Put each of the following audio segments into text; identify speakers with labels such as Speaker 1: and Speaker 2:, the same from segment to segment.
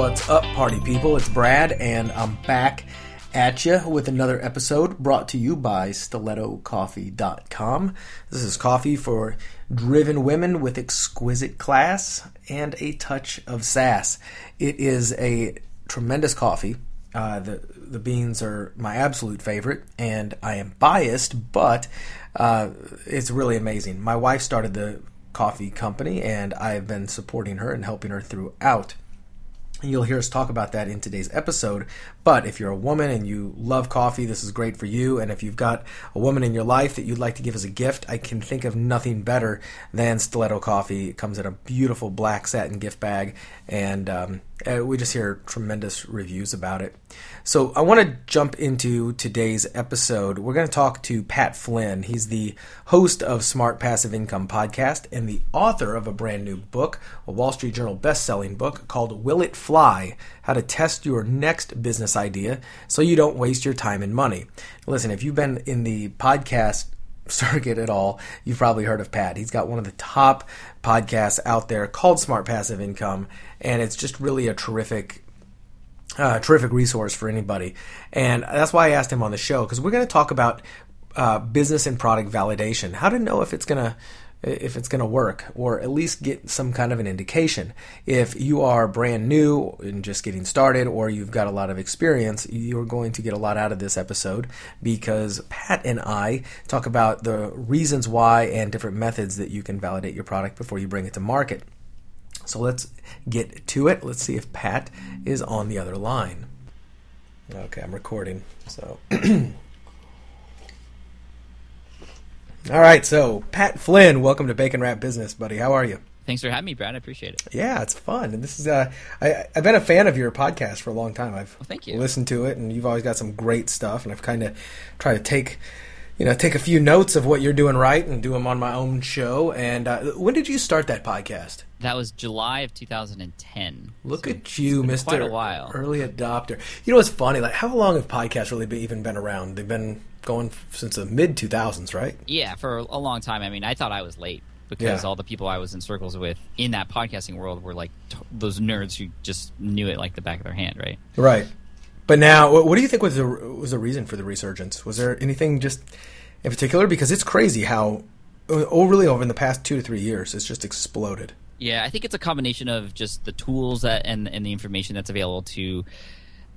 Speaker 1: What's up, party people? It's Brad, and I'm back at you with another episode brought to you by StilettoCoffee.com. This is coffee for driven women with exquisite class and a touch of sass. It is a tremendous coffee. Uh, the the beans are my absolute favorite, and I am biased, but uh, it's really amazing. My wife started the coffee company, and I've been supporting her and helping her throughout. You'll hear us talk about that in today's episode. But if you're a woman and you love coffee, this is great for you. And if you've got a woman in your life that you'd like to give as a gift, I can think of nothing better than Stiletto Coffee. It comes in a beautiful black satin gift bag, and um, uh, we just hear tremendous reviews about it. So I want to jump into today's episode. We're going to talk to Pat Flynn. He's the host of Smart Passive Income podcast and the author of a brand new book, a Wall Street Journal best-selling book called Will It Fly: How to Test Your Next Business Idea so you don't waste your time and money. Listen, if you've been in the podcast circuit at all, you've probably heard of Pat. He's got one of the top podcasts out there called Smart Passive Income, and it's just really a terrific uh, terrific resource for anybody. And that's why I asked him on the show because we're going to talk about uh, business and product validation. How to know if it's going to if it's going to work or at least get some kind of an indication. If you are brand new and just getting started or you've got a lot of experience, you're going to get a lot out of this episode because Pat and I talk about the reasons why and different methods that you can validate your product before you bring it to market. So let's get to it. Let's see if Pat is on the other line. Okay, I'm recording. So All right, so Pat Flynn, welcome to Bacon Wrapped Business, buddy. How are you?
Speaker 2: Thanks for having me, Brad. I appreciate it.
Speaker 1: Yeah, it's fun, and this is uh, I, I've been a fan of your podcast for a long time. I've
Speaker 2: well, thank you.
Speaker 1: listened to it, and you've always got some great stuff, and I've kind of tried to take, you know, take a few notes of what you're doing right and do them on my own show. And uh, when did you start that podcast?
Speaker 2: That was July of 2010.
Speaker 1: Look
Speaker 2: So
Speaker 1: at you, Mister
Speaker 2: quite a while.
Speaker 1: Early Adopter. You know what's funny? Like, how long have podcasts really been, even been around? They've been going since the mid 2000s, right?
Speaker 2: Yeah, for a long time. I mean, I thought I was late because
Speaker 1: Yeah.
Speaker 2: all the people I was in circles with in that podcasting world were like t- those nerds who just knew it like the back of their hand, right?
Speaker 1: Right. But now, what what do you think was the was the reason for the resurgence? Was there anything just in particular? Because it's crazy how, uh, oh, really, over in the past two to three years, it's just exploded.
Speaker 2: Yeah, I think it's a combination of just the tools that and and the information that's available to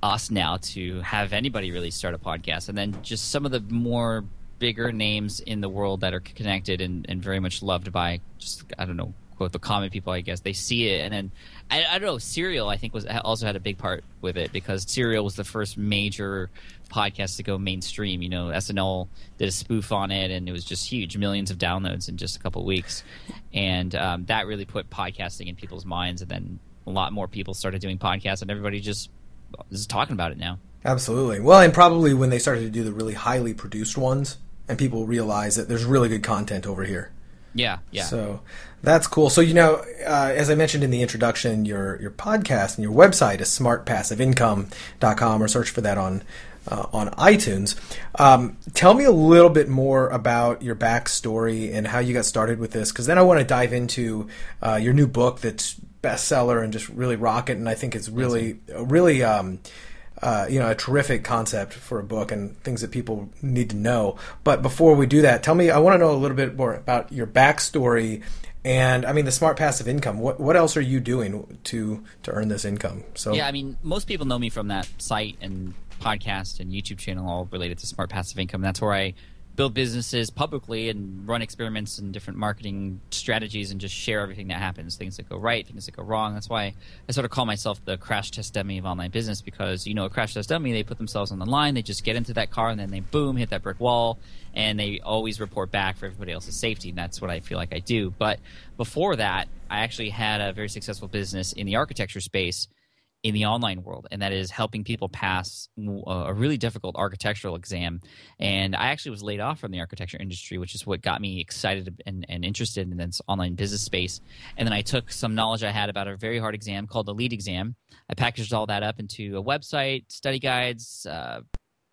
Speaker 2: us now to have anybody really start a podcast, and then just some of the more bigger names in the world that are connected and, and very much loved by just I don't know quote the common people I guess they see it. And then I, I don't know Serial I think was also had a big part with it because Serial was the first major podcast to go mainstream. You know SNL did a spoof on it and it was just huge millions of downloads in just a couple weeks. And um, that really put podcasting in people's minds. And then a lot more people started doing podcasts and everybody just is talking about it now
Speaker 1: Absolutely. Well, and probably when they started to do the really highly produced ones, and people realize that there's really good content over here.
Speaker 2: yeah yeah
Speaker 1: So that's cool. So you know, uh, as I mentioned in the introduction, your your podcast and your website is smartpassiveincome.com, or search for that on uh, on iTunes. Um, tell me a little bit more about your backstory and how you got started with this, because then I want to dive into uh, your new book that's bestseller and just really rocket, and I think it's really really. Um, uh, you know, a terrific concept for a book and things that people need to know. But before we do that, tell me, I want to know a little bit more about your backstory and, I mean, the smart passive income. What what else are you doing to to earn this income? So
Speaker 2: Yeah, I mean, most people know me from that site and podcast and YouTube channel, all related to smart passive income. That's where I build businesses publicly and run experiments and different marketing strategies and just share everything that happens, things that go right, things that go wrong. That's why I sort of call myself the crash test dummy of online business because you know a crash test dummy, they put themselves on the line, they just get into that car and then they boom hit that brick wall, and they always report back for everybody else's safety. And that's what I feel like I do. But before that, I actually had a very successful business in the architecture space in the online world, and that is helping people pass a really difficult architectural exam. And I actually was laid off from the architecture industry, which is what got me excited and, and interested in this online business space. And then I took some knowledge I had about a very hard exam called the LEED exam. I packaged all that up into a website, study guides, uh,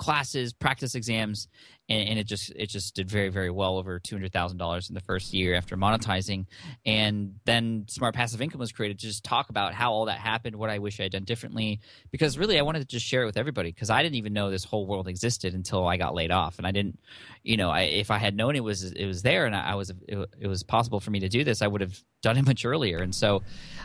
Speaker 2: classes, practice exams, and, and, it just it just did very very well over two hundred thousand dollars in the first year after monetizing, and then Smart Passive Income was created to just talk about how all that happened, what I wish I had done differently, because really I wanted to just share it with everybody because I didn't even know this whole world existed until I got laid off, and I didn't, you know, I, if I had known it was it was there and I was it, it was possible for me to do this, I would have done it much earlier, and so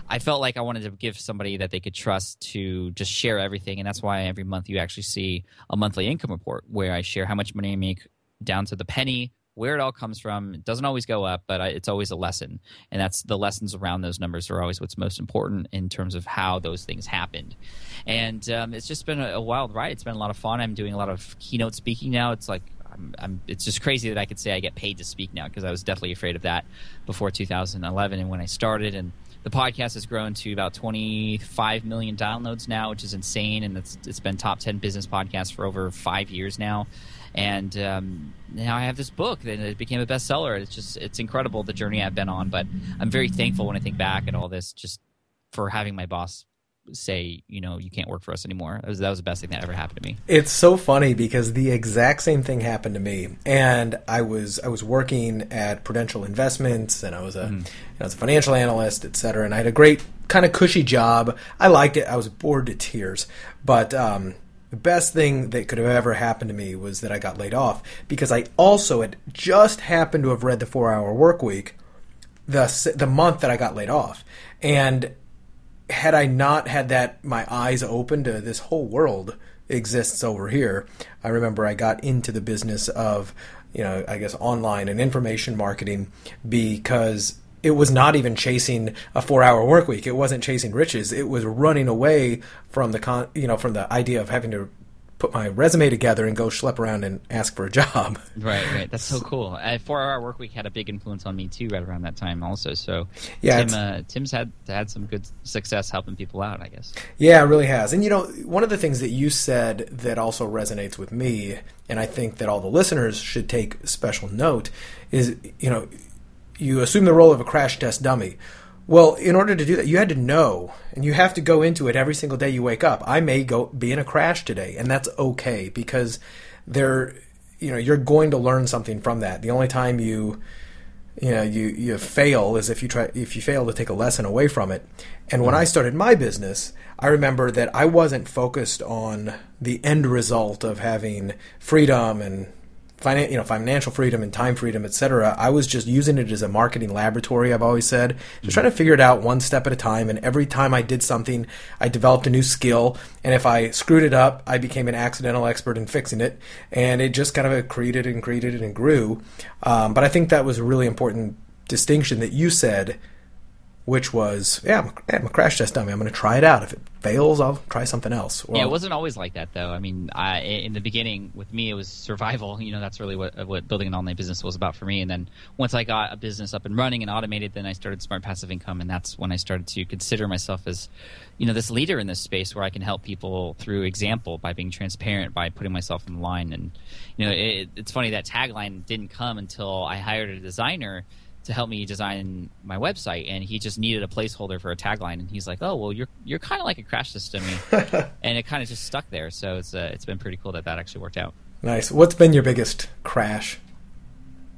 Speaker 2: I felt like I wanted to give somebody that they could trust to just share everything, and that's why every month you actually see a monthly income report where I share how much money I make down to the penny where it all comes from. It doesn't always go up, but it's always a lesson. And that's the lessons around those numbers are always what's most important in terms of how those things happened. And um, it's just been a, a, wild ride. It's been a lot of fun. I'm doing a lot of keynote speaking now. It's like, I'm, I'm, it's just crazy that I could say I get paid to speak now because I was definitely afraid of that before 2011 and when I started. And the podcast has grown to about 25 million downloads now, which is insane. And it's, it's been top 10 business podcast for over five years now and um, now I have this book that it became a bestseller. It's just it's incredible the journey I've been on. But I'm very thankful when I think back at all this, just for having my boss say, you know, you can't work for us anymore. That was, that was the best thing that ever happened to me.
Speaker 1: It's so funny because the exact same thing happened to me, and I was I was working at Prudential Investments, and I was a mm. I was a financial analyst, et cetera, and I had a great kind of cushy job. I liked it. I was bored to tears, but um, the best thing that could have ever happened to me was that I got laid off because I also had just happened to have read the Four Hour Work Week the the month that I got laid off, and had I not had that my eyes open to this whole world exists over here, I remember I got into the business of you know I guess online and information marketing because it was not even chasing a four hour work week. It wasn't chasing riches. It was running away from the con, you know, from the idea of having to put my resume together and go schlep around and ask for a job.
Speaker 2: Right, right. That's so cool. Uh, Four Hour Work Week had a big influence on me too, right around that time, also. So, yeah, Tim, uh, Tim's had had some good success helping people out, I guess.
Speaker 1: Yeah, it really has. And you know, one of the things that you said that also resonates with me, and I think that all the listeners should take special note, is you know, you assume the role of a crash test dummy. Well, in order to do that, you had to know, and you have to go into it every single day you wake up. I may go be in a crash today, and that's okay because there, you know, you're going to learn something from that. The only time you, you know, you you fail is if you try if you fail to take a lesson away from it. And when hmm. I started my business, I remember that I wasn't focused on the end result of having freedom and finan- you know, financial freedom and time freedom, etc. I was just using it as a marketing laboratory. I've always said, just mm-hmm. trying to figure it out one step at a time. And every time I did something, I developed a new skill. And if I screwed it up, I became an accidental expert in fixing it. And it just kind of created and created and grew. Um, but I think that was a really important distinction that you said which was, yeah, I'm, I'm a crash test dummy. I'm going to try it out. If it fails, I'll try something else.
Speaker 2: Well, yeah, it wasn't always like that, though. I mean, I, in the beginning, with me, it was survival. You know, that's really what what building an online business was about for me. And then once I got a business up and running and automated, then I started Smart Passive Income, and that's when I started to consider myself as, you know, this leader in this space where I can help people through example by being transparent, by putting myself in line. And you know, it, it's funny that tagline didn't come until I hired a designer to help me design my website, and he just needed a placeholder for a tagline, and he's like, "Oh, well, you're you're kind of like a crash system," and it kind of just stuck there. So it's uh, it's been pretty cool that that actually worked out.
Speaker 1: Nice. What's been your biggest crash?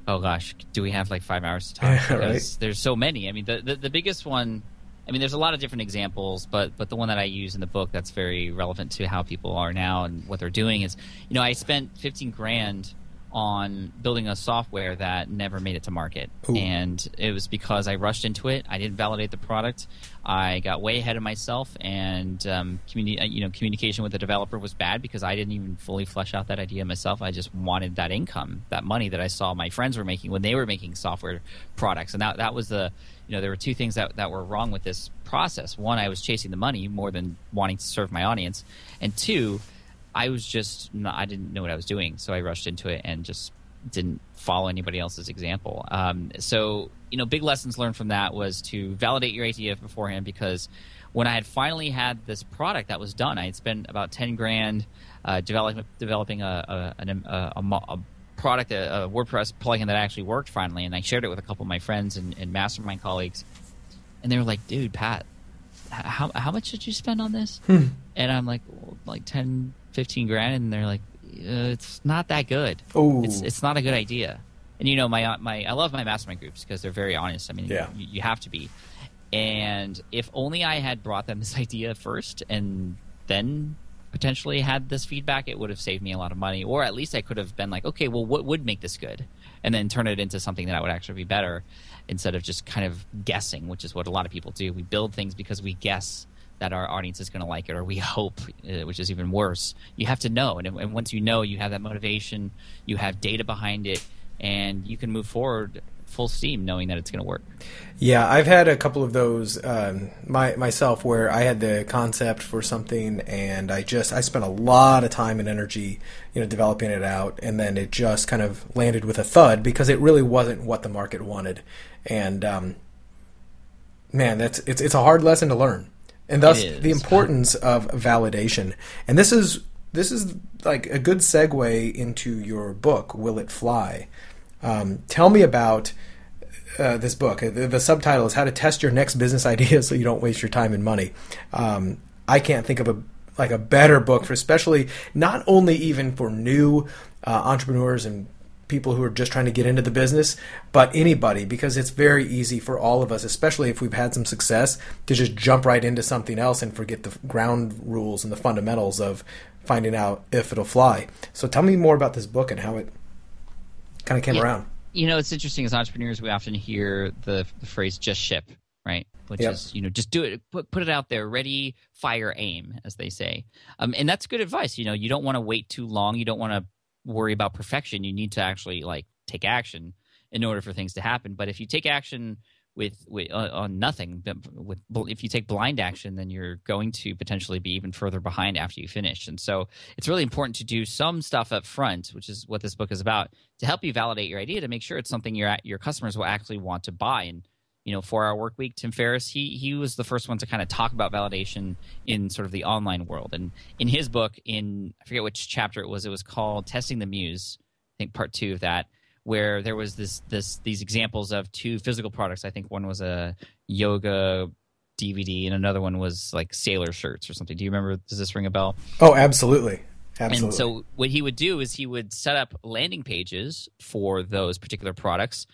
Speaker 2: Oh gosh, do we have like five hours to talk? Right. there's so many. I mean, the, the the biggest one. I mean, there's a lot of different examples, but but the one that I use in the book that's very relevant to how people are now and what they're doing is, you know, I spent 15 grand on building a software that never made it to market. Ooh. And it was because I rushed into it. I didn't validate the product. I got way ahead of myself, and um, communi- uh, you know, communication with the developer was bad because I didn't even fully flesh out that idea myself. I just wanted that income, that money that I saw my friends were making when they were making software products, and that that was the you know there were two things that that were wrong with this process. One, I was chasing the money more than wanting to serve my audience, and two I was just not, I didn't know what I was doing, so I rushed into it and just didn't follow anybody else's example. Um, so you know, big lessons learned from that was to validate your idea beforehand because when I had finally had this product that was done, I had spent about ten grand uh, developing developing a a, a, a, a product, a, WordPress plugin that actually worked finally, and I shared it with a couple of my friends and, and mastermind colleagues, and they were like, "Dude, Pat, how how much did you spend on this?"
Speaker 1: Hmm.
Speaker 2: And I'm like, well, like 10, 15 grand, and they're like, uh, "It's not that good.
Speaker 1: Ooh.
Speaker 2: It's it's not a good idea." And you know, my my I love my mastermind groups because they're very honest. I mean,
Speaker 1: Yeah.
Speaker 2: you, you have to be. And if only I had brought them this idea first and then potentially had this feedback, it would have saved me a lot of money. Or at least I could have been like, okay, well, what would make this good? And then turn it into something that would actually be better instead of just kind of guessing, which is what a lot of people do. We build things because we guess that our audience is going to like it, or we hope, uh, which is even worse. You have to know. And, and once you know, you have that motivation, you have data behind it, and you can move forward full steam knowing that it's going to work.
Speaker 1: Yeah, I've had a couple of those um, my, myself where I had the concept for something and I just I spent a lot of time and energy, you know, developing it out, and then it just kind of landed with a thud because it really wasn't what the market wanted, and um, man, that's it's it's a hard lesson to learn, and thus the importance of validation. And this is this is like a good segue into your book, Will It Fly? Um, tell me about uh, this book. The, the subtitle is "How to Test Your Next Business Idea So You Don't Waste Your Time and Money." Um, I can't think of a like a better book for, especially not only even for new uh, entrepreneurs and people who are just trying to get into the business, but anybody because it's very easy for all of us, especially if we've had some success, to just jump right into something else and forget the ground rules and the fundamentals of finding out if it'll fly. So tell me more about this book and how it kind of came
Speaker 2: Yeah.
Speaker 1: around.
Speaker 2: You know, it's interesting as entrepreneurs, we often hear the, the phrase "just ship," right? Which
Speaker 1: Yep.
Speaker 2: is, you know, just do it, put put it out there, ready, fire, aim, as they say. Um, and that's good advice. You know, you don't want to wait too long. You don't want to worry about perfection. You need to actually like take action in order for things to happen. But if you take action with, with uh, on nothing, with if you take blind action, then you're going to potentially be even further behind after you finish. And so it's really important to do some stuff up front, which is what this book is about, to help you validate your idea to make sure it's something your your customers will actually want to buy. And you know, Four Hour Work Week, Tim Ferriss, he he was the first one to kind of talk about validation in sort of the online world. And in his book, in I forget which chapter it was, it was called "Testing the Muse." I think part two of that, where there was this this these examples of two physical products. I think one was a yoga DVD, and another one was like sailor shirts or something. Do you remember? Does this ring a bell?
Speaker 1: Oh, absolutely, absolutely.
Speaker 2: And so what he would do is he would set up landing pages for those particular products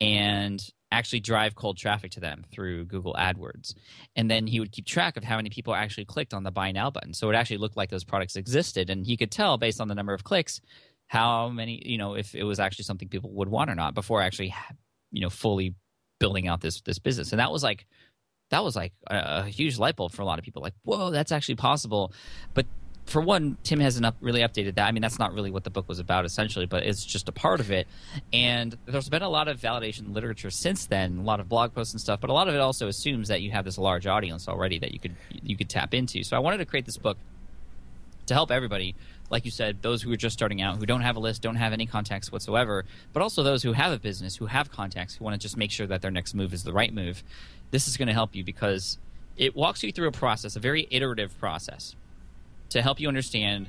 Speaker 2: and actually drive cold traffic to them through Google AdWords. And then he would keep track of how many people actually clicked on the buy now button. So it actually looked like those products existed and he could tell based on the number of clicks how many, you know, if it was actually something people would want or not before actually you know fully building out this this business. And that was like that was like a, a huge light bulb for a lot of people like, "Whoa, that's actually possible." But for one, Tim hasn't up, really updated that. I mean, that's not really what the book was about, essentially, but it's just a part of it. And there's been a lot of validation literature since then, a lot of blog posts and stuff. But a lot of it also assumes that you have this large audience already that you could you could tap into. So I wanted to create this book to help everybody, like you said, those who are just starting out, who don't have a list, don't have any contacts whatsoever, but also those who have a business, who have contacts, who want to just make sure that their next move is the right move. This is going to help you because it walks you through a process, a very iterative process, to help you understand.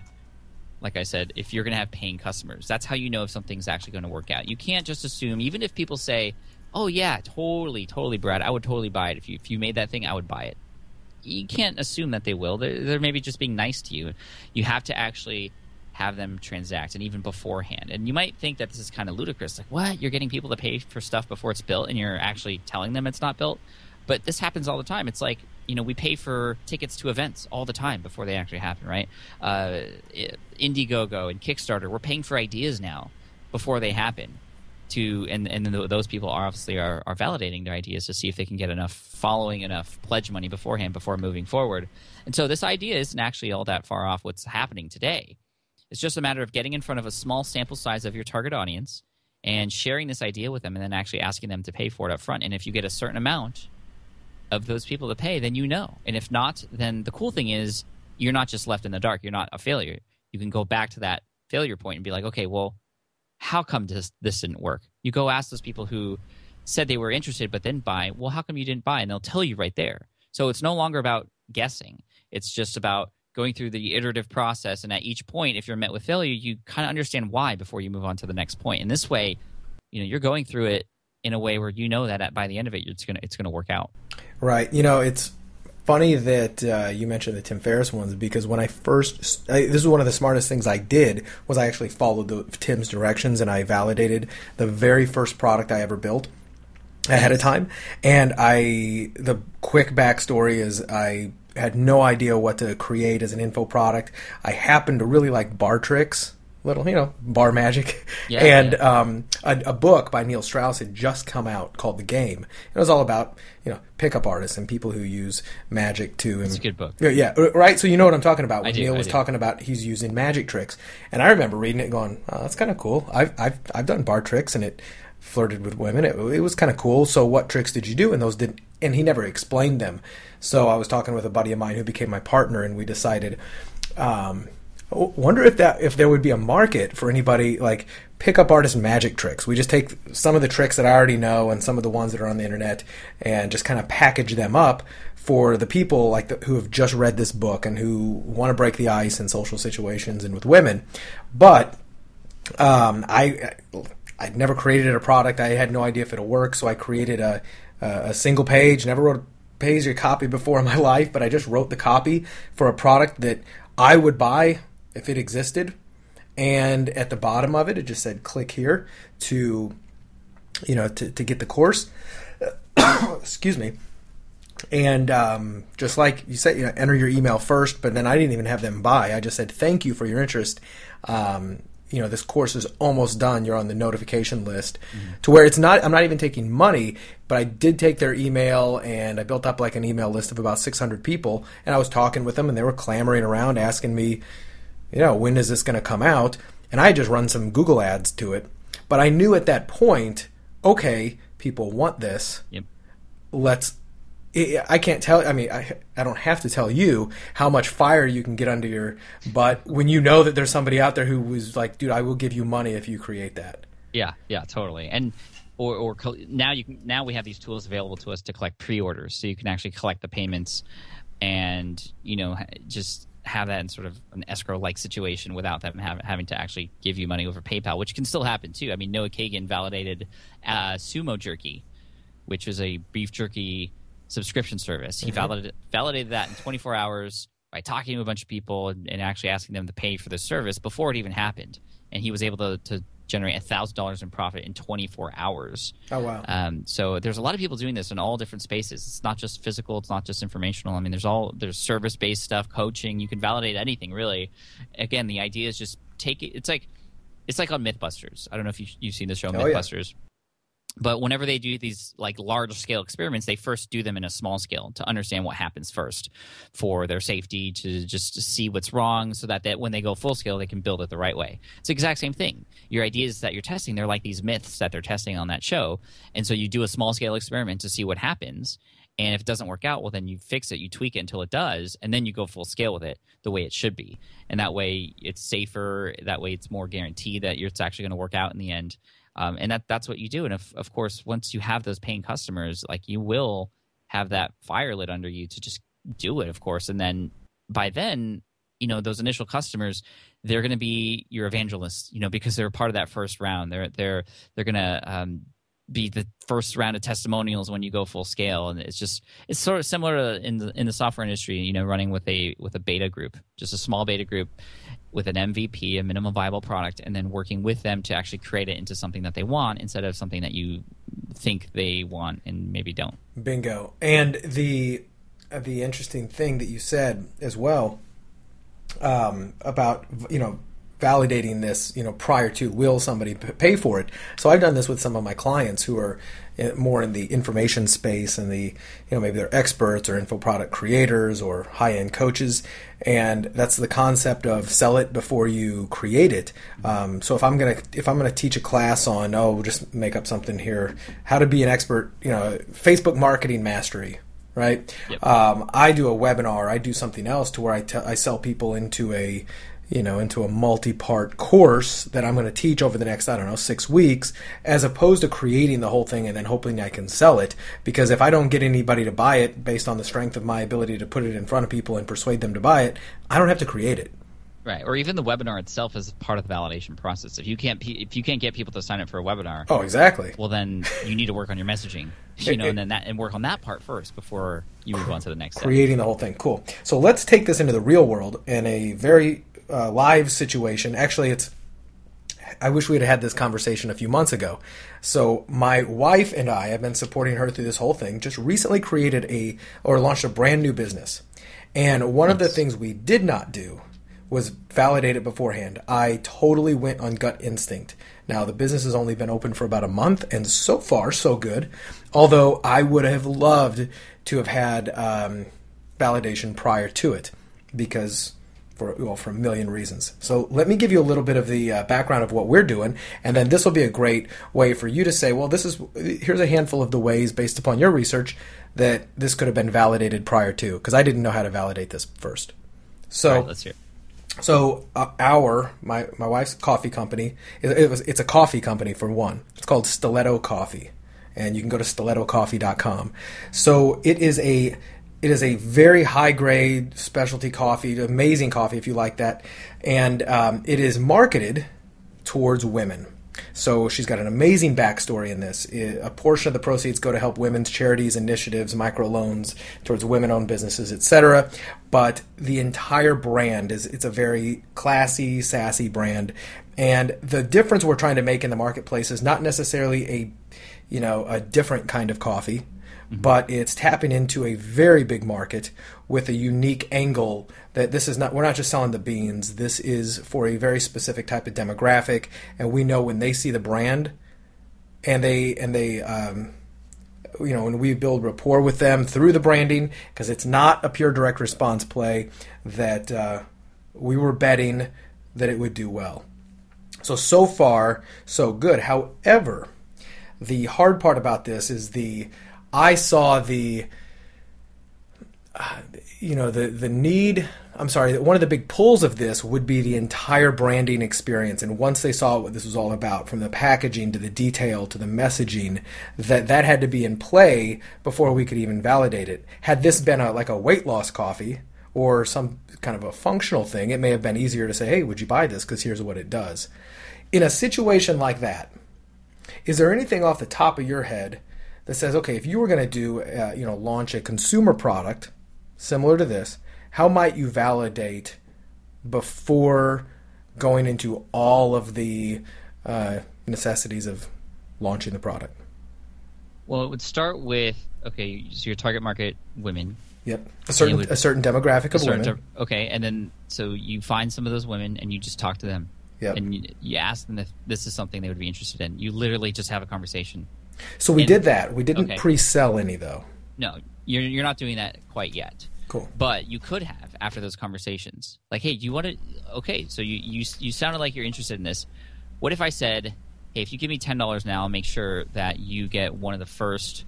Speaker 2: Like I said, if you're going to have paying customers, that's how you know if something's actually going to work out. You can't just assume, even if people say, "Oh yeah, totally, totally, Brad, I would totally buy it if you if you made that thing, I would buy it." you can't assume that they will. They're, they're maybe just being nice to you. You have to actually have them transact, and even beforehand. And you might think that this is kind of ludicrous. Like, what? You're getting people to pay for stuff before it's built, and you're actually telling them it's not built? But this happens all the time. It's like, you know, we pay for tickets to events all the time before they actually happen, right? Uh, Indiegogo and Kickstarter, we're paying for ideas now before they happen to and and those people are obviously are, are validating their ideas to see if they can get enough following enough pledge money beforehand before moving forward. And so this idea isn't actually all that far off what's happening today. It's just a matter of getting in front of a small sample size of your target audience and sharing this idea with them and then actually asking them to pay for it up front and if you get a certain amount of those people to pay then you know and if not then the cool thing is you're not just left in the dark you're not a failure you can go back to that failure point and be like okay well how come this this didn't work? You go ask those people who said they were interested but didn't buy. Well, how come you didn't buy? And they'll tell you right there. So it's no longer about guessing. It's just about going through the iterative process. And at each point, if you're met with failure, you kind of understand why before you move on to the next point. And this way, you know, you're going through it in a way where you know that at, by the end of it, it's gonna it's gonna work out.
Speaker 1: Right. You know, it's funny that uh, you mentioned the Tim Ferriss ones because when I first, I, this is one of the smartest things I did was I actually followed the, Tim's directions and I validated the very first product I ever built ahead of time. And I, the quick backstory is I had no idea what to create as an info product. I happened to really like bar tricks little, you know, bar magic. Yeah, and yeah. Um, a, a, book by Neil Strauss had just come out called The Game. It was all about, you know, pickup artists and people who use magic to.
Speaker 2: It's a good book.
Speaker 1: Yeah, yeah, right. So you know what I'm talking about. When do, Neil was talking about he's using magic tricks, and I remember reading it, going, oh, "That's kind of cool." I've I've I've done bar tricks, and it flirted with women. It, it was kind of cool. So what tricks did you do? And those didn't. and he never explained them. So I was talking with a buddy of mine who became my partner, and we decided. Um, wonder if that if there would be a market for anybody like pickup artist magic tricks. We just take some of the tricks that I already know and some of the ones that are on the internet and just kind of package them up for the people like the, who have just read this book and who want to break the ice in social situations and with women. But um, I I'd never created a product. I had no idea if it'll work, so I created a a single page. Never wrote a page or copy before in my life, but I just wrote the copy for a product that I would buy if it existed. And at the bottom of it, it just said click here to, you know, to, to get the course. Excuse me. And um, just like you said, you know, enter your email first, but then I didn't even have them buy. I just said, thank you for your interest. Um, you know, this course is almost done. You're on the notification list mm-hmm. to where it's not, I'm not even taking money, but I did take their email and I built up like an email list of about 600 people. And I was talking with them and they were clamoring around asking me, you know, when is this going to come out? And I just run some Google ads to it. But I knew at that point, okay, people want this.
Speaker 2: Yep.
Speaker 1: Let's. I can't tell. I mean, I, I don't have to tell you how much fire you can get under your butt when you know that there's somebody out there who was like, dude, I will give you money if you create that.
Speaker 2: Yeah, yeah, totally. And or, or now you can now we have these tools available to us to collect pre-orders, so you can actually collect the payments, and you know just have that in sort of an escrow like situation without them have, having to actually give you money over PayPal, which can still happen too. I mean, Noah Kagan validated uh, Sumo Jerky, which is a beef jerky subscription service. He mm-hmm. validated, validated that in 24 hours by talking to a bunch of people and, and, actually asking them to pay for the service before it even happened. And he was able to, to generate thousand dollars in profit in 24 hours.
Speaker 1: Oh wow!
Speaker 2: Um, so there's a lot of people doing this in all different spaces. It's not just physical. It's not just informational. I mean, there's all there's service based stuff, coaching. You can validate anything really. Again, the idea is just take it. It's like it's like on MythBusters. I don't know if you, you've seen the show oh, MythBusters. Yeah but whenever they do these like large scale experiments they first do them in a small scale to understand what happens first for their safety to just to see what's wrong so that, that when they go full scale they can build it the right way. It's the exact same thing. Your ideas that you're testing. They're like these myths that they're testing on that show. And so you do a small scale experiment to see what happens. And if it doesn't work out well then you fix it. You tweak it until it does. And then you go full scale with it the way it should be. And that way it's safer. That way it's more guaranteed that it's actually going to work out in the end um, and that that's what you do. And if, of course once you have those paying customers like you will have that fire lit under you to just do it of course. And then by then you know those initial customers they're going to be your evangelists you know because they're part of that first round. They're they're they're going to um, be the first round of testimonials when you go full scale and it's just it's sort of similar to in the in the software industry you know running with a with a beta group just a small beta group with an MVP, a minimum viable product, and then working with them to actually create it into something that they want instead of something that you think they want and maybe don't.
Speaker 1: Bingo. And the the interesting thing that you said as well um, about you know validating this, you know, prior to will somebody pay for it. So I've done this with some of my clients who are more in the information space and the, you know, maybe they're experts or info product creators or high end coaches, and that's the concept of sell it before you create it. Um, so if I'm gonna if I'm gonna teach a class on oh just make up something here, how to be an expert, you know, Facebook marketing mastery right? Yep. Um, I do a webinar, I do something else to where I, t- I sell people into a you know, into a multi-part course that I'm going to teach over the next, I don't know, six weeks, as opposed to creating the whole thing and then hoping I can sell it. Because if I don't get anybody to buy it based on the strength of my ability to put it in front of people and persuade them to buy it, I don't have to create it.
Speaker 2: Right, or even the webinar itself is part of the validation process. If you can't if you can't get people to sign up for a webinar,
Speaker 1: oh, exactly.
Speaker 2: Well, then you need to work on your messaging, you know, and then that and work on that part first before you move on to the next.
Speaker 1: Creating
Speaker 2: step.
Speaker 1: the whole thing, cool. So let's take this into the real world in a very uh, live situation. Actually, it's. I wish we had had this conversation a few months ago. So my wife and I have been supporting her through this whole thing. Just recently created a or launched a brand new business, and one of the things we did not do was validate it beforehand. I totally went on gut instinct. Now, the business has only been open for about a month, and so far, so good. Although I would have loved to have had um, validation prior to it because. For, well, for a million reasons. So let me give you a little bit of the uh, background of what we're doing, and then this will be a great way for you to say, well, this is here's a handful of the ways based upon your research that this could have been validated prior to, because I didn't know how to validate this first. So
Speaker 2: right, let's hear.
Speaker 1: So uh, our my my wife's coffee company it, it, was it's a coffee company for one. It's called Stiletto Coffee, and you can go to stilettocoffee.com. So it is a it is a very high grade specialty coffee, amazing coffee if you like that, and um, it is marketed towards women. So she's got an amazing backstory in this. A portion of the proceeds go to help women's charities, initiatives, microloans towards women-owned businesses, etc. But the entire brand is it's a very classy, sassy brand. And the difference we're trying to make in the marketplace is not necessarily a you know, a different kind of coffee mm-hmm. but it's tapping into a very big market with a unique angle that this is not we're not just selling the beans. This is for a very specific type of demographic and we know when they see the brand and they and they um, you know when we build rapport with them through the branding because it's not a pure direct response play that uh, we were betting that it would do well. So so far so good. However the hard part about this is the I saw the uh, you know the the need I'm sorry one of the big pulls of this would be the entire branding experience. And once they saw what this was all about from the packaging to the detail to the messaging that that had to be in play before we could even validate it. Had this been a like a weight loss coffee or some kind of a functional thing it may have been easier to say hey would you buy this? Because here's what it does. In a situation like that is there anything off the top of your head that says, okay, if you were going to do, uh, you know, launch a consumer product similar to this, how might you validate before going into all of the uh, necessities of launching the product?
Speaker 2: Well, it would start with okay, so your target market women.
Speaker 1: Yep, a certain would, a certain demographic of women.
Speaker 2: okay, and then so you find some of those women and you just talk to them.
Speaker 1: Yep.
Speaker 2: and you, you ask them if this is something they would be interested in. You literally just have a conversation
Speaker 1: so we and, did that. We didn't okay. pre-sell any though.
Speaker 2: No, you're you're not doing that quite yet.
Speaker 1: Cool.
Speaker 2: But you could have after those conversations. Like, hey, do you want to? Okay, so you you you sounded like you're interested in this. What if I said, hey, if you give me ten dollars now, I'll make sure that you get one of the first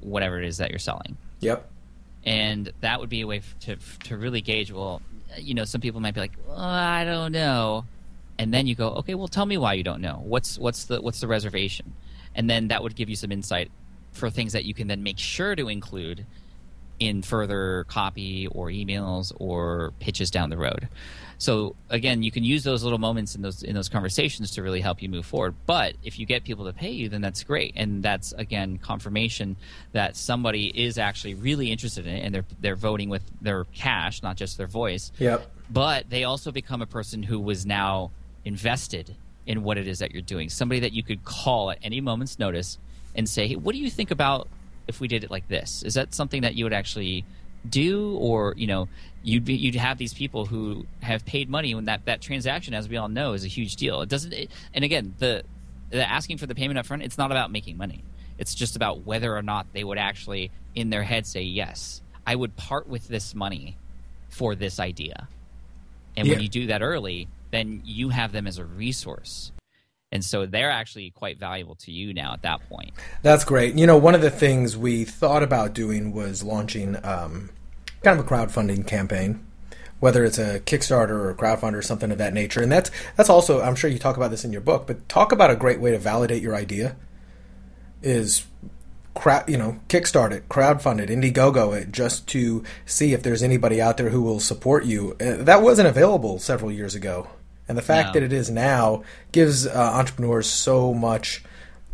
Speaker 2: whatever it is that you're selling.
Speaker 1: Yep.
Speaker 2: And that would be a way to to really gauge. Well, you know, some people might be like, well, I don't know, and then you go, okay, well, tell me why you don't know. What's what's the what's the reservation? and then that would give you some insight for things that you can then make sure to include in further copy or emails or pitches down the road. So again, you can use those little moments in those in those conversations to really help you move forward. But if you get people to pay you, then that's great, and that's again confirmation that somebody is actually really interested in it, and they're they're voting with their cash, not just their voice.
Speaker 1: Yep.
Speaker 2: But they also become a person who was now invested in what it is that you're doing. Somebody that you could call at any moment's notice and say, hey, what do you think about if we did it like this? Is that something that you would actually do or you know you'd be you'd have these people who have paid money when that that transaction as we all know is a huge deal it doesn't it, and again the the asking for the payment up front it's not about making money it's just about whether or not they would actually in their head say yes i would part with this money for this idea and yeah. when you do that early then you have them as a resource. And so they're actually quite valuable to you now at that point.
Speaker 1: That's great. You know, one of the things we thought about doing was launching um, kind of a crowdfunding campaign whether it's a Kickstarter or a crowdfunder or something of that nature. And that's that's also I'm sure you talk about this in your book, but talk about a great way to validate your idea is crowd you know kickstart it crowdfund it indiegogo it just to see if there's anybody out there who will support you uh, that wasn't available several years ago and the fact
Speaker 2: No.
Speaker 1: that it is now gives uh, entrepreneurs so much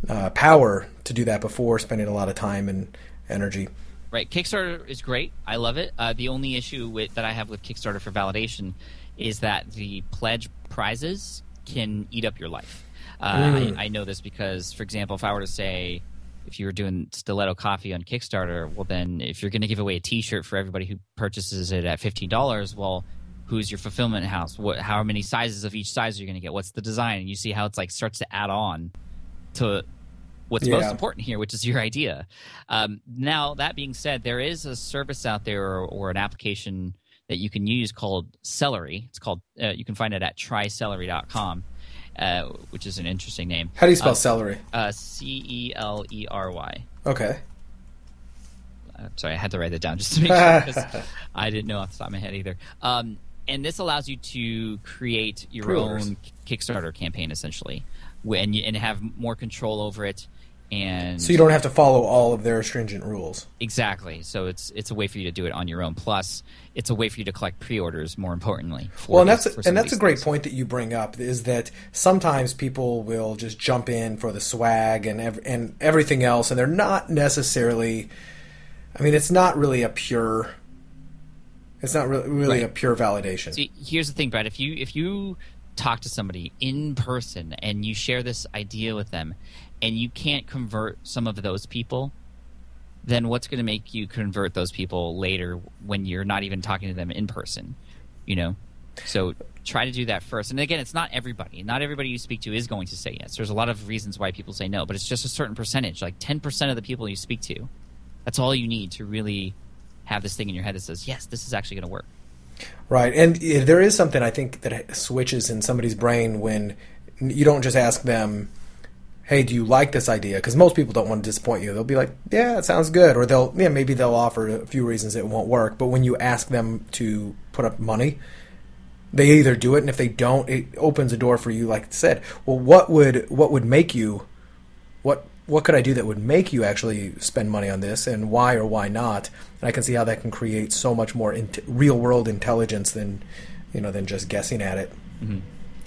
Speaker 1: uh, power to do that before spending a lot of time and energy
Speaker 2: Right, Kickstarter is great. I love it. Uh, the only issue with, that I have with Kickstarter for validation is that the pledge prizes can eat up your life. Uh,
Speaker 1: Mm.
Speaker 2: I, I know this because, for example, if I were to say, if you were doing Stiletto Coffee on Kickstarter, well, then if you're going to give away a T-shirt for everybody who purchases it at fifteen dollars, well, who's your fulfillment house? What, how many sizes of each size are you going to get? What's the design? And you see how it's like starts to add on to what's most important here, which is your idea. Um, now, that being said, there is a service out there or, or an application that you can use called Celery. It's called, uh, you can find it at trycelery.com, uh, which is an interesting name.
Speaker 1: how do you spell
Speaker 2: Uh,
Speaker 1: celery
Speaker 2: Uh, C E L E R Y.
Speaker 1: okay
Speaker 2: Uh, sorry, I had to write that down just to make sure because I didn't know off the top of my head either. Um, and this allows you to create your
Speaker 1: Pre-orders.
Speaker 2: own Kickstarter campaign essentially, when you, and have more control over it. And
Speaker 1: so you don't have to follow all of their stringent rules
Speaker 2: Exactly. So it's it's a way for you to do it on your own. Plus, it's a way for you to collect pre-orders. More importantly,
Speaker 1: Well, and
Speaker 2: these-
Speaker 1: that's
Speaker 2: some
Speaker 1: and that's a great
Speaker 2: things.
Speaker 1: point that you bring up is that sometimes people will just jump in for the swag and ev- and everything else, and they're not necessarily. I mean, it's not really a pure. It's not really really
Speaker 2: Right.
Speaker 1: a pure validation.
Speaker 2: See, here's the thing, Brad. If you if you talk to somebody in person and you share this idea with them, and you can't convert some of those people, then what's going to make you convert those people later when you're not even talking to them in person? You know, so try to do that first. And again, it's not everybody. Not everybody you speak to is going to say yes. There's a lot of reasons why people say no, but it's just a certain percentage, like 10% of the people you speak to. That's all you need to really have this thing in your head that says, yes, this is actually going to work.
Speaker 1: Right, and there is something I think that switches in somebody's brain when you don't just ask them, "Hey, do you like this idea?" Because most people don't want to disappoint you. They'll be like, "Yeah, it sounds good," or they'll, yeah, maybe they'll offer a few reasons it won't work. But when you ask them to put up money, they either do it, and if they don't, it opens a door for you. Like I said, well, what would what would make you what what could I do that would make you actually spend money on this, and why or why not? And I can see how that can create so much more int- real world intelligence than you know than just guessing at it.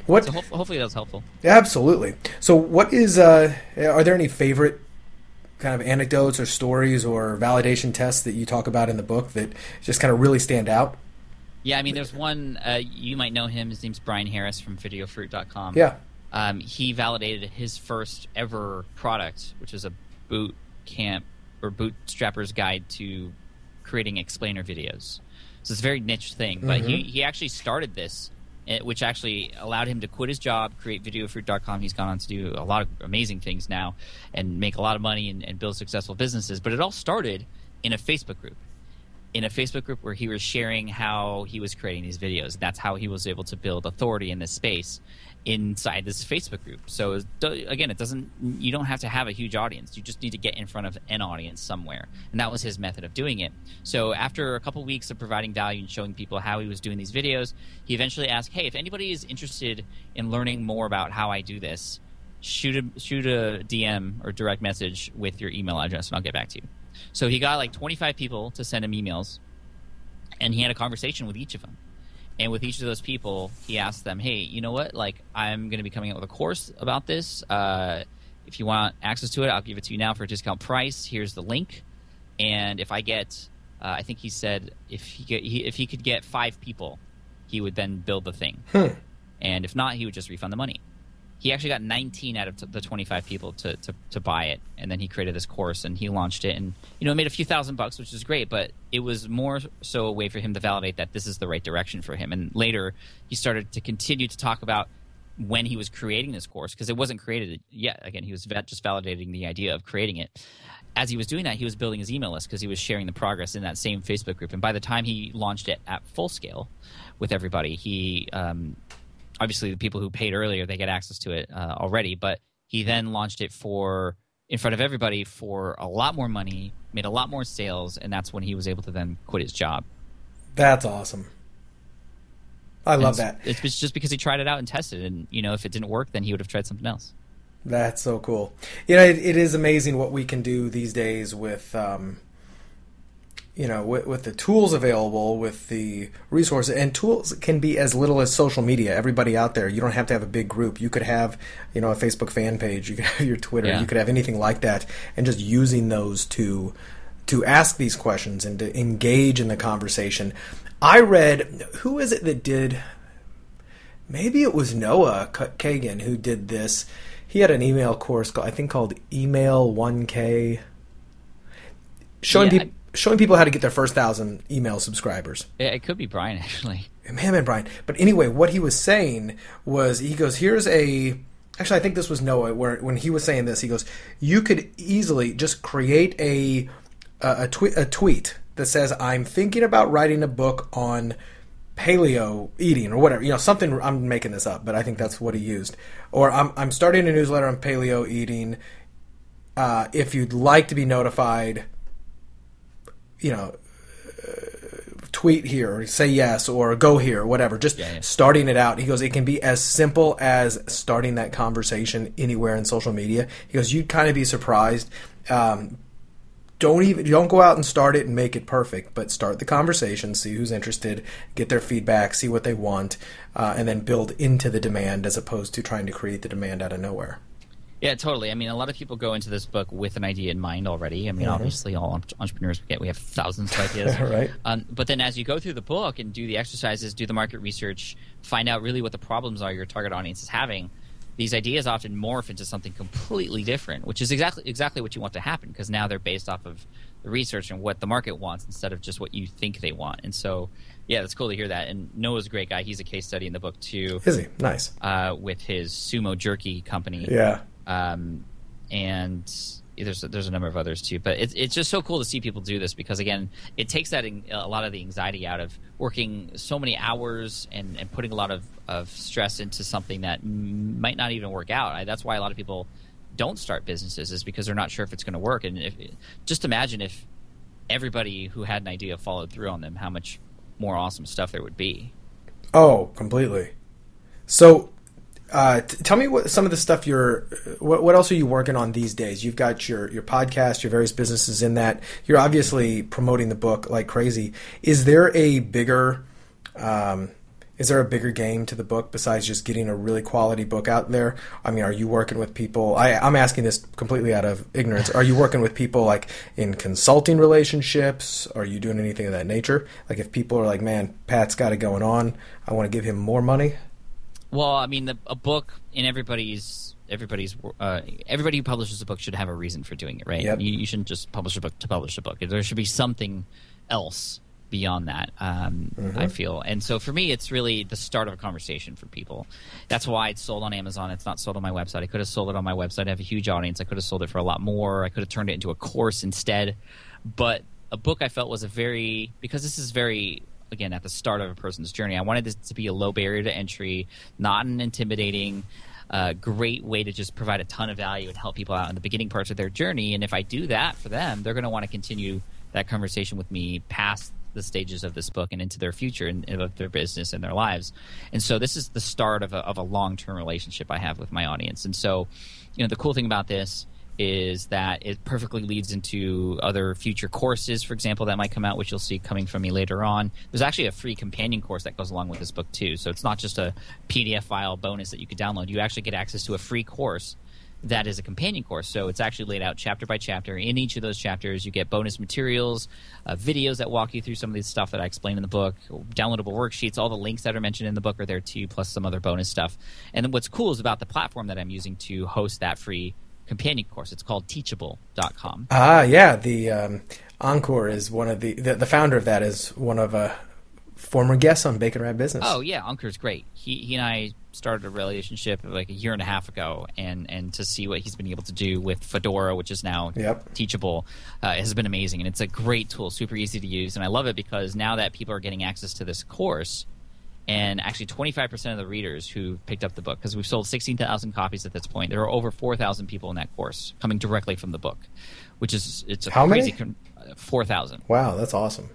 Speaker 1: What
Speaker 2: So ho- hopefully that was helpful.
Speaker 1: absolutely? So what is? Uh, are there any favorite kind of anecdotes or stories or validation tests that you talk about in the book that just kind of really stand out?
Speaker 2: Yeah, I mean, there's one. Uh, you might know him. His name's Brian Harris from VideoFruit.com.
Speaker 1: Yeah.
Speaker 2: Um, he validated his first ever product, which is a boot camp or bootstrapper's guide to creating explainer videos. So it's a very niche thing, but he, he actually started this, eh, which actually allowed him to quit his job, create VideoFruit.com. He's gone on to do a lot of amazing things now and make a lot of money and, and build successful businesses. But it all started in a Facebook group in a Facebook group where he was sharing how he was creating these videos. That's how he was able to build authority in this space inside this Facebook group. So again, it doesn't you don't have to have a huge audience. You just need to get in front of an audience somewhere. And that was his method of doing it. So after a couple weeks of providing value and showing people how he was doing these videos, he eventually asked, "Hey, if anybody is interested in learning more about how I do this, shoot a shoot a DM or direct message with your email address and I'll get back to you." So he got like 25 people to send him emails, and he had a conversation with each of them. And with each of those people, he asked them, "Hey, you know what? Like, I'm going to be coming out with a course about this. Uh, if you want access to it, I'll give it to you now for a discount price. Here's the link. And if I get, uh, I think he said if he, get, he if he could get five people, he would then build the thing. And if not, he would just refund the money he actually got 19 out of t- the 25 people to, to, to buy it. And then he created this course and he launched it and you know made a few thousand bucks which is great but it was more so a way for him to validate that this is the right direction for him. And later he started to continue to talk about when he was creating this course because it wasn't created yet. Again he was just validating the idea of creating it. As he was doing that he was building his email list because he was sharing the progress in that same facebook group. And by the time he launched it at full scale with everybody he um, obviously the people who paid earlier they get access to it uh, already but he then launched it for in front of everybody for a lot more money made a lot more sales and that's when he was able to then quit his job
Speaker 1: That's awesome. I love that.
Speaker 2: It's, it's just because he tried it out and tested, and you know, if it didn't work, then he would have tried something else.
Speaker 1: That's so cool. You know, it, it is amazing what we can do these days with, um, you know, with, with the tools available, with the resources, and tools can be as little as social media. Everybody out there, you don't have to have a big group. You could have, you know, a Facebook fan page. You could have your Twitter.
Speaker 2: Yeah.
Speaker 1: You could have anything like that, and just using those to to ask these questions and to engage in the conversation. I read who is it that did maybe it was Noah K- Kagan who did this. He had an email course, called, I think called Email 1K, showing
Speaker 2: Yeah,
Speaker 1: people showing people how to get their first thousand email subscribers.
Speaker 2: Yeah, it could be Brian actually.
Speaker 1: It may have been Brian, but anyway, what he was saying was he goes, "Here's a." Actually, I think this was Noah. Where when he was saying this, he goes, "You could easily just create a a, a, tweet, a tweet that says I'm thinking about writing a book on." paleo eating or whatever you know something i'm making this up but i think that's what he used or i'm, I'm starting a newsletter on paleo eating uh, if you'd like to be notified you know uh, tweet here or say yes or go here or whatever just
Speaker 2: Yeah, yeah.
Speaker 1: starting it out. He goes it can be as simple as starting that conversation anywhere in social media. He goes you'd kind of be surprised. Um, don't even don't go out and start it and make it perfect but start the conversation see who's interested get their feedback see what they want uh, and then build into the demand as opposed to trying to create the demand out of nowhere
Speaker 2: Yeah, totally. I mean, a lot of people go into this book with an idea in mind already. I mean, obviously, all entre- entrepreneurs get we have thousands of ideas,
Speaker 1: Right.
Speaker 2: Um, but then, as you go through the book and do the exercises, do the market research, find out really what the problems are your target audience is having. These ideas often morph into something completely different, which is exactly exactly what you want to happen because now they're based off of the research and what the market wants instead of just what you think they want. And so, yeah, that's cool to hear that. And Noah's a great guy. He's a case study in the book too,
Speaker 1: is he nice
Speaker 2: uh, with his sumo jerky company
Speaker 1: yeah
Speaker 2: um, and there's there's a number of others too. But it's it's just so cool to see people do this because again, it takes that a lot of the anxiety out of working so many hours and, and putting a lot of, of stress into something that might not even work out. I, that's why a lot of people don't start businesses is because they're not sure if it's going to work. And if just imagine if everybody who had an idea followed through on them, how much more awesome stuff there would be.
Speaker 1: Oh, completely. So, uh, t- tell me what some of the stuff you're. What, what else are you working on these days? You've got your your podcast, your various businesses in that. You're obviously promoting the book like crazy. Is there a bigger? Um, is there a bigger game to the book besides just getting a really quality book out there? I mean, are you working with people? I, I'm asking this completely out of ignorance. Are you working with people like in consulting relationships? Are you doing anything of that nature? Like, if people are like, "Man, Pat's got it going on. I want to give him more money."
Speaker 2: Well, I mean, the, a book in everybody's everybody's uh, everybody who publishes a book should have a reason for doing it, right?
Speaker 1: Yep.
Speaker 2: You, you shouldn't just publish a book to publish a book. There should be something else beyond that. Um, I feel, and so for me, it's really the start of a conversation for people. That's why it's sold on Amazon. It's not sold on my website. I could have sold it on my website. I have a huge audience. I could have sold it for a lot more. I could have turned it into a course instead. But a book I felt was a very because this is very again at the start of a person's journey. I wanted this to be a low barrier to entry, not an intimidating. Uh, great way to just provide a ton of value and help people out in the beginning parts of their journey. And if I do that for them, they're going to want to continue that conversation with me past the stages of this book and into their future and, of their business and their lives. And so this is the start of a, of a long term relationship I have with my audience. And so, you know, the cool thing about this is that it perfectly leads into other future courses, for example, that might come out, which you'll see coming from me later on. There's actually a free companion course that goes along with this book too. So it's not just a PDF file bonus that you could download. You actually get access to a free course that is a companion course. So it's actually laid out chapter by chapter. In each of those chapters, you get bonus materials, uh, videos that walk you through some of the stuff that I explain in the book, downloadable worksheets. All the links that are mentioned in the book are there too, plus some other bonus stuff. And then what's cool is about the platform that I'm using to host that free companion course. It's called Teachable.com.
Speaker 1: Ah, yeah. The um, Ankur is one of the, the the founder of that is one of a former guests on Bacon Wrapped Business.
Speaker 2: Oh yeah, Ankur's great. He he and I started a relationship like a year and a half ago, and and to see what he's been able to do with Fedora, which is now
Speaker 1: Yep.
Speaker 2: teachable, uh, has been amazing. And it's a great tool, super easy to use, and I love it because now that people are getting access to this course. And actually, 25% of the readers who picked up the book, because we've sold 16,000 copies at this point, there are over 4,000 people in that course coming directly from the book, which is it's a
Speaker 1: How
Speaker 2: crazy con- uh, 4,000.
Speaker 1: Wow, that's awesome.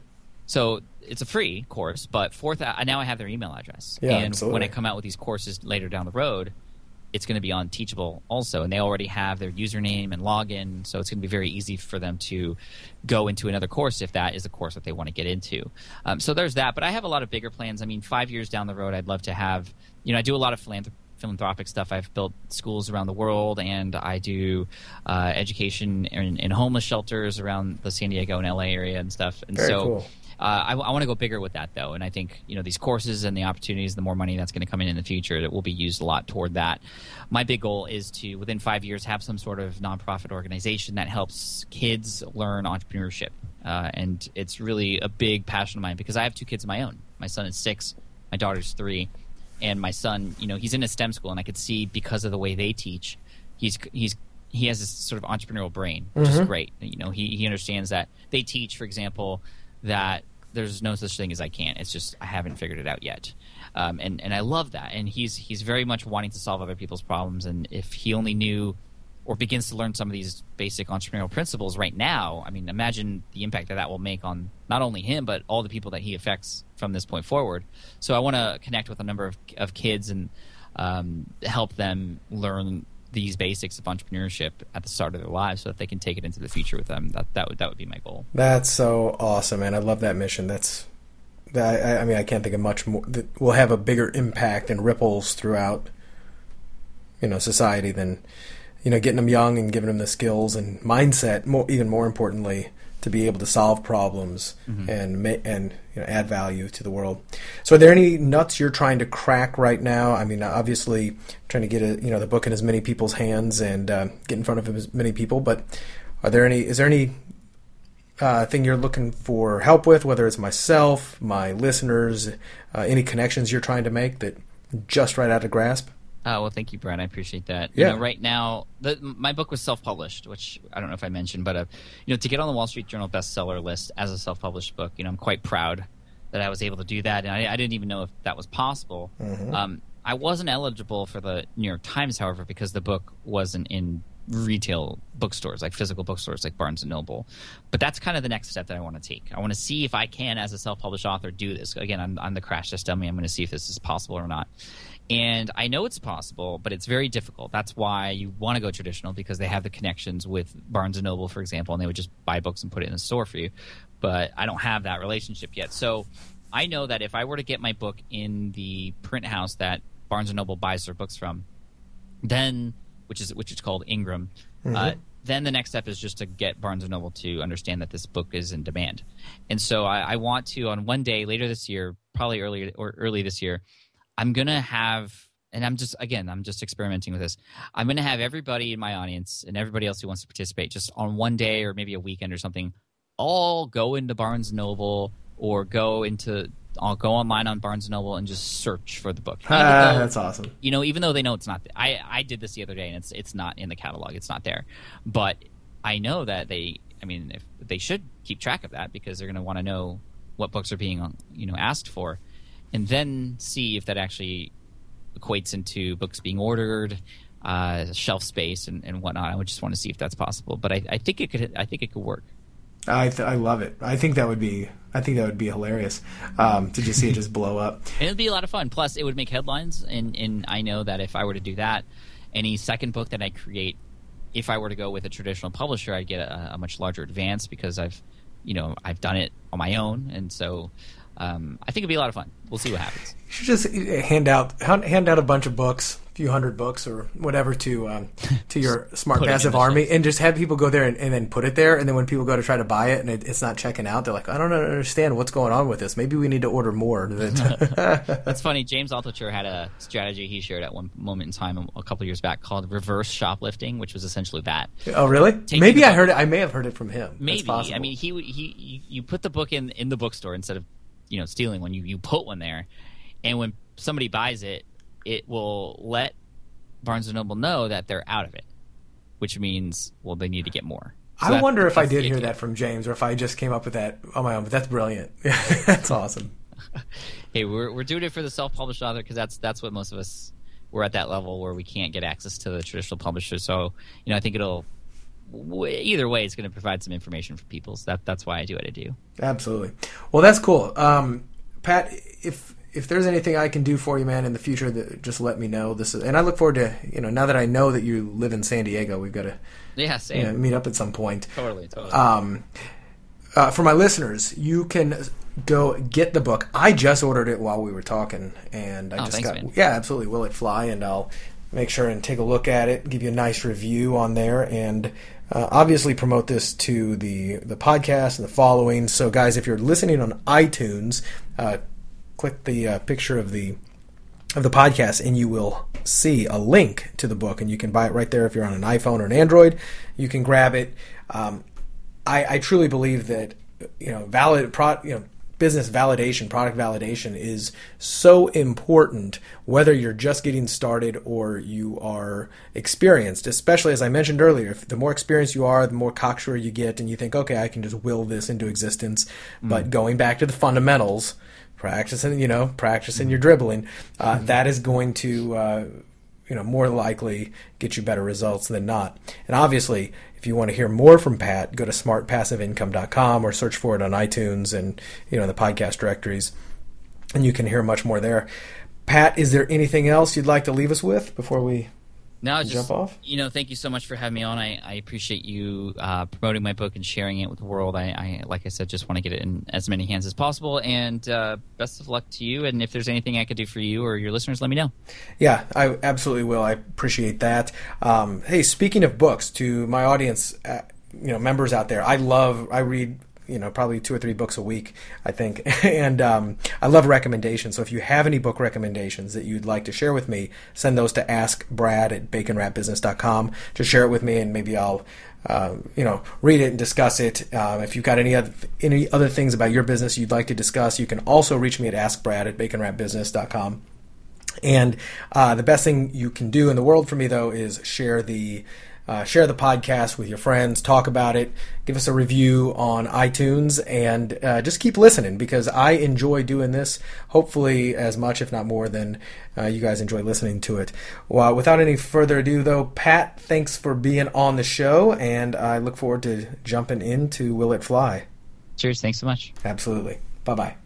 Speaker 2: So it's a free course, but fourth, I now I have their email address,
Speaker 1: Yeah,
Speaker 2: and
Speaker 1: absolutely.
Speaker 2: when I come out with these courses later down the road, it's going to be on Teachable also, and they already have their username and login, so it's going to be very easy for them to go into another course if that is a course that they want to get into. Um, so there's that, but I have a lot of bigger plans. I mean, five years down the road, I'd love to have, you know, I do a lot of philanthrop- philanthropic stuff. I've built schools around the world, and I do uh, education in, in homeless shelters around the San Diego and LA area and stuff. And
Speaker 1: Very
Speaker 2: so.
Speaker 1: cool.
Speaker 2: Uh, I, I want to go bigger with that though, and I think you know these courses and the opportunities, the more money that's going to come in in the future, that will be used a lot toward that. My big goal is to within five years have some sort of nonprofit organization that helps kids learn entrepreneurship, uh, and it's really a big passion of mine because I have two kids of my own. My son is six, my daughter's three, and my son, you know, he's in a STEM school, and I could see because of the way they teach, he's he's he has this sort of entrepreneurial brain, which is great. You know, he he understands that they teach, for example, that there's no such thing as I can't. It's just I haven't figured it out yet, um, and and I love that. And he's he's very much wanting to solve other people's problems. And if he only knew or begins to learn some of these basic entrepreneurial principles right now, I mean, imagine the impact that that will make on not only him but all the people that he affects from this point forward. So I want to connect with a number of of kids and um, help them learn these basics of entrepreneurship at the start of their lives so that they can take it into the future with them. That that would that would be my goal.
Speaker 1: That's so awesome, man. I love that mission. That's. I, I mean, I can't think of much more that will have a bigger impact and ripples throughout, you know, society than, you know, getting them young and giving them the skills and mindset. More, even more importantly, to be able to solve problems mm-hmm. and ma- and you know, add value to the world. So, are there any nuts you're trying to crack right now? I mean, obviously, trying to get a, you know the book in as many people's hands and uh, get in front of as many people. But are there any? Is there any uh, thing you're looking for help with, whether it's myself, my listeners, uh, any connections you're trying to make that just right out of grasp?
Speaker 2: Oh well, thank you, Brad. I appreciate that.
Speaker 1: Yeah.
Speaker 2: You know, right now, the, my book was self-published, which I don't know if I mentioned, but uh, you know, to get on the Wall Street Journal bestseller list as a self-published book, you know, I'm quite proud that I was able to do that, and I, I didn't even know if that was possible. Um, I wasn't eligible for the New York Times, however, because the book wasn't in retail bookstores, like physical bookstores, like Barnes and Noble. But that's kind of the next step that I want to take. I want to see if I can, as a self-published author, do this. Again, I'm, I'm the crash test dummy. I'm going to see if this is possible or not. And I know it's possible, but it's very difficult. That's why you want to go traditional because they have the connections with Barnes and Noble, for example, and they would just buy books and put it in the store for you. But I don't have that relationship yet. So I know that if I were to get my book in the print house that Barnes and Noble buys their books from, then which is which is called Ingram. Uh, then the next step is just to get Barnes and Noble to understand that this book is in demand, and so I, I want to on one day later this year, probably early or early this year, I'm gonna have. And I'm just again, I'm just experimenting with this. I'm going to have everybody in my audience and everybody else who wants to participate, just on one day or maybe a weekend or something, all go into Barnes Noble or go into I'll go online on Barnes and Noble and just search for the book. Though-
Speaker 1: that's awesome.
Speaker 2: you know, even though they know it's not, I I did this the other day and it's it's not in the catalog, it's not there, but I know that they, I mean, if they should keep track of that because they're going to want to know what books are being, you know, asked for, and then see if that actually equates into books being ordered, uh, shelf space and, and whatnot. I would just want to see if that's possible, but I, I think it could, I think it could work.
Speaker 1: I th- I love it. I think that would be I think that would be hilarious um, to just see it just blow up.
Speaker 2: It'd be a lot of fun. Plus, it would make headlines, and and I know that if I were to do that, any second book that I create, if I were to go with a traditional publisher, I'd get a, a much larger advance because I've, you know, I've done it on my own, and so um, I think it'd be a lot of fun. We'll see what happens.
Speaker 1: You should just hand out hand out a bunch of books, a few hundred books or whatever to um, to your smart
Speaker 2: Put it in
Speaker 1: passive army, and just have people go there and, and then put it there. And then when people go to try to buy it and it, it's not checking out, they're like, I don't understand what's going on with this. Maybe we need to order more.
Speaker 2: That's funny. James Altucher had a strategy he shared at one moment in time a couple years back called reverse shoplifting, which was essentially that.
Speaker 1: oh, really?
Speaker 2: Taking
Speaker 1: Maybe I
Speaker 2: book-
Speaker 1: heard it. I may have heard it from him.
Speaker 2: Maybe. I mean, he he you- you put the book in in the bookstore instead of you know stealing one. You you put one there, and when somebody buys it, it will let Barnes and Noble know that they're out of it, which means well they need to get more. So
Speaker 1: I wonder if I did hear that from James, or if I just came up with that on my own. But that's brilliant. Yeah. That's awesome.
Speaker 2: Hey, we're we're doing it for the self-published author because that's that's what most of us we're at that level where we can't get access to the traditional publisher. So you know, I think it'll either way, it's going to provide some information for people. So that that's why I do what I do.
Speaker 1: Absolutely. Well, that's cool. Um, Pat, if if there's anything I can do for you, man, in the future, that, just let me know. This is, and I look forward to you know now that I know that you live in San Diego, we've got to
Speaker 2: yeah, same.
Speaker 1: You know, meet up at some point.
Speaker 2: Totally, totally.
Speaker 1: Um, uh, for my listeners, you can go get the book. I just ordered it while we were talking, and I
Speaker 2: oh,
Speaker 1: just
Speaker 2: thanks,
Speaker 1: got
Speaker 2: man.
Speaker 1: yeah, absolutely. Will it fly? And I'll make sure and take a look at it, give you a nice review on there, and uh, obviously promote this to the the podcast and the following. So, guys, if you're listening on iTunes, uh, click the uh, picture of the of the podcast and you will see a link to the book and you can buy it right there if you're on an iphone or an android you can grab it um, I, I, truly believe that you know valid pro, you know business validation product validation is so important whether you're just getting started or you are experienced especially as i mentioned earlier if the more experienced you are the more cocksure you get and you think okay i can just will this into existence mm. but going back to the fundamentals practicing, you know, practicing your dribbling, uh, mm-hmm. that is going to, uh, you know, more likely get you better results than not. And obviously, if you want to hear more from Pat, go to smartpassiveincome.com or search for it on iTunes and, you know, the podcast directories, and you can hear much more there. Pat, is there anything else you'd like to leave us with before we
Speaker 2: no, just,
Speaker 1: jump off?
Speaker 2: You know, thank you so much for having me on. I, I appreciate you uh, promoting my book and sharing it with the world. I, I, like I said, just want to get it in as many hands as possible. And uh, best of luck to you. And if there's anything I could do for you or your listeners, let me know.
Speaker 1: Yeah, I absolutely will. I appreciate that. Um, hey, speaking of books, to my audience, uh, you know, members out there, I love. I read you know probably two or three books a week i think. And um, i love recommendations. So if you have any book recommendations that you'd like to share with me send those to ask brad at baconwrappedbusiness.com to share it with me and maybe i'll uh, you know read it and discuss it. Um, if you've got any other any other things about your business you'd like to discuss you can also reach me at askbrad at baconwrappedbusiness.com and uh, the best thing you can do in the world for me though is share the uh, share the podcast with your friends, talk about it, give us a review on iTunes, and uh, just keep listening because I enjoy doing this, hopefully, as much, if not more, than uh, you guys enjoy listening to it. Well, without any further ado, though, Pat, thanks for being on the show, and I look forward to jumping into Will It Fly.
Speaker 2: Cheers. Thanks so much.
Speaker 1: Absolutely. Bye bye.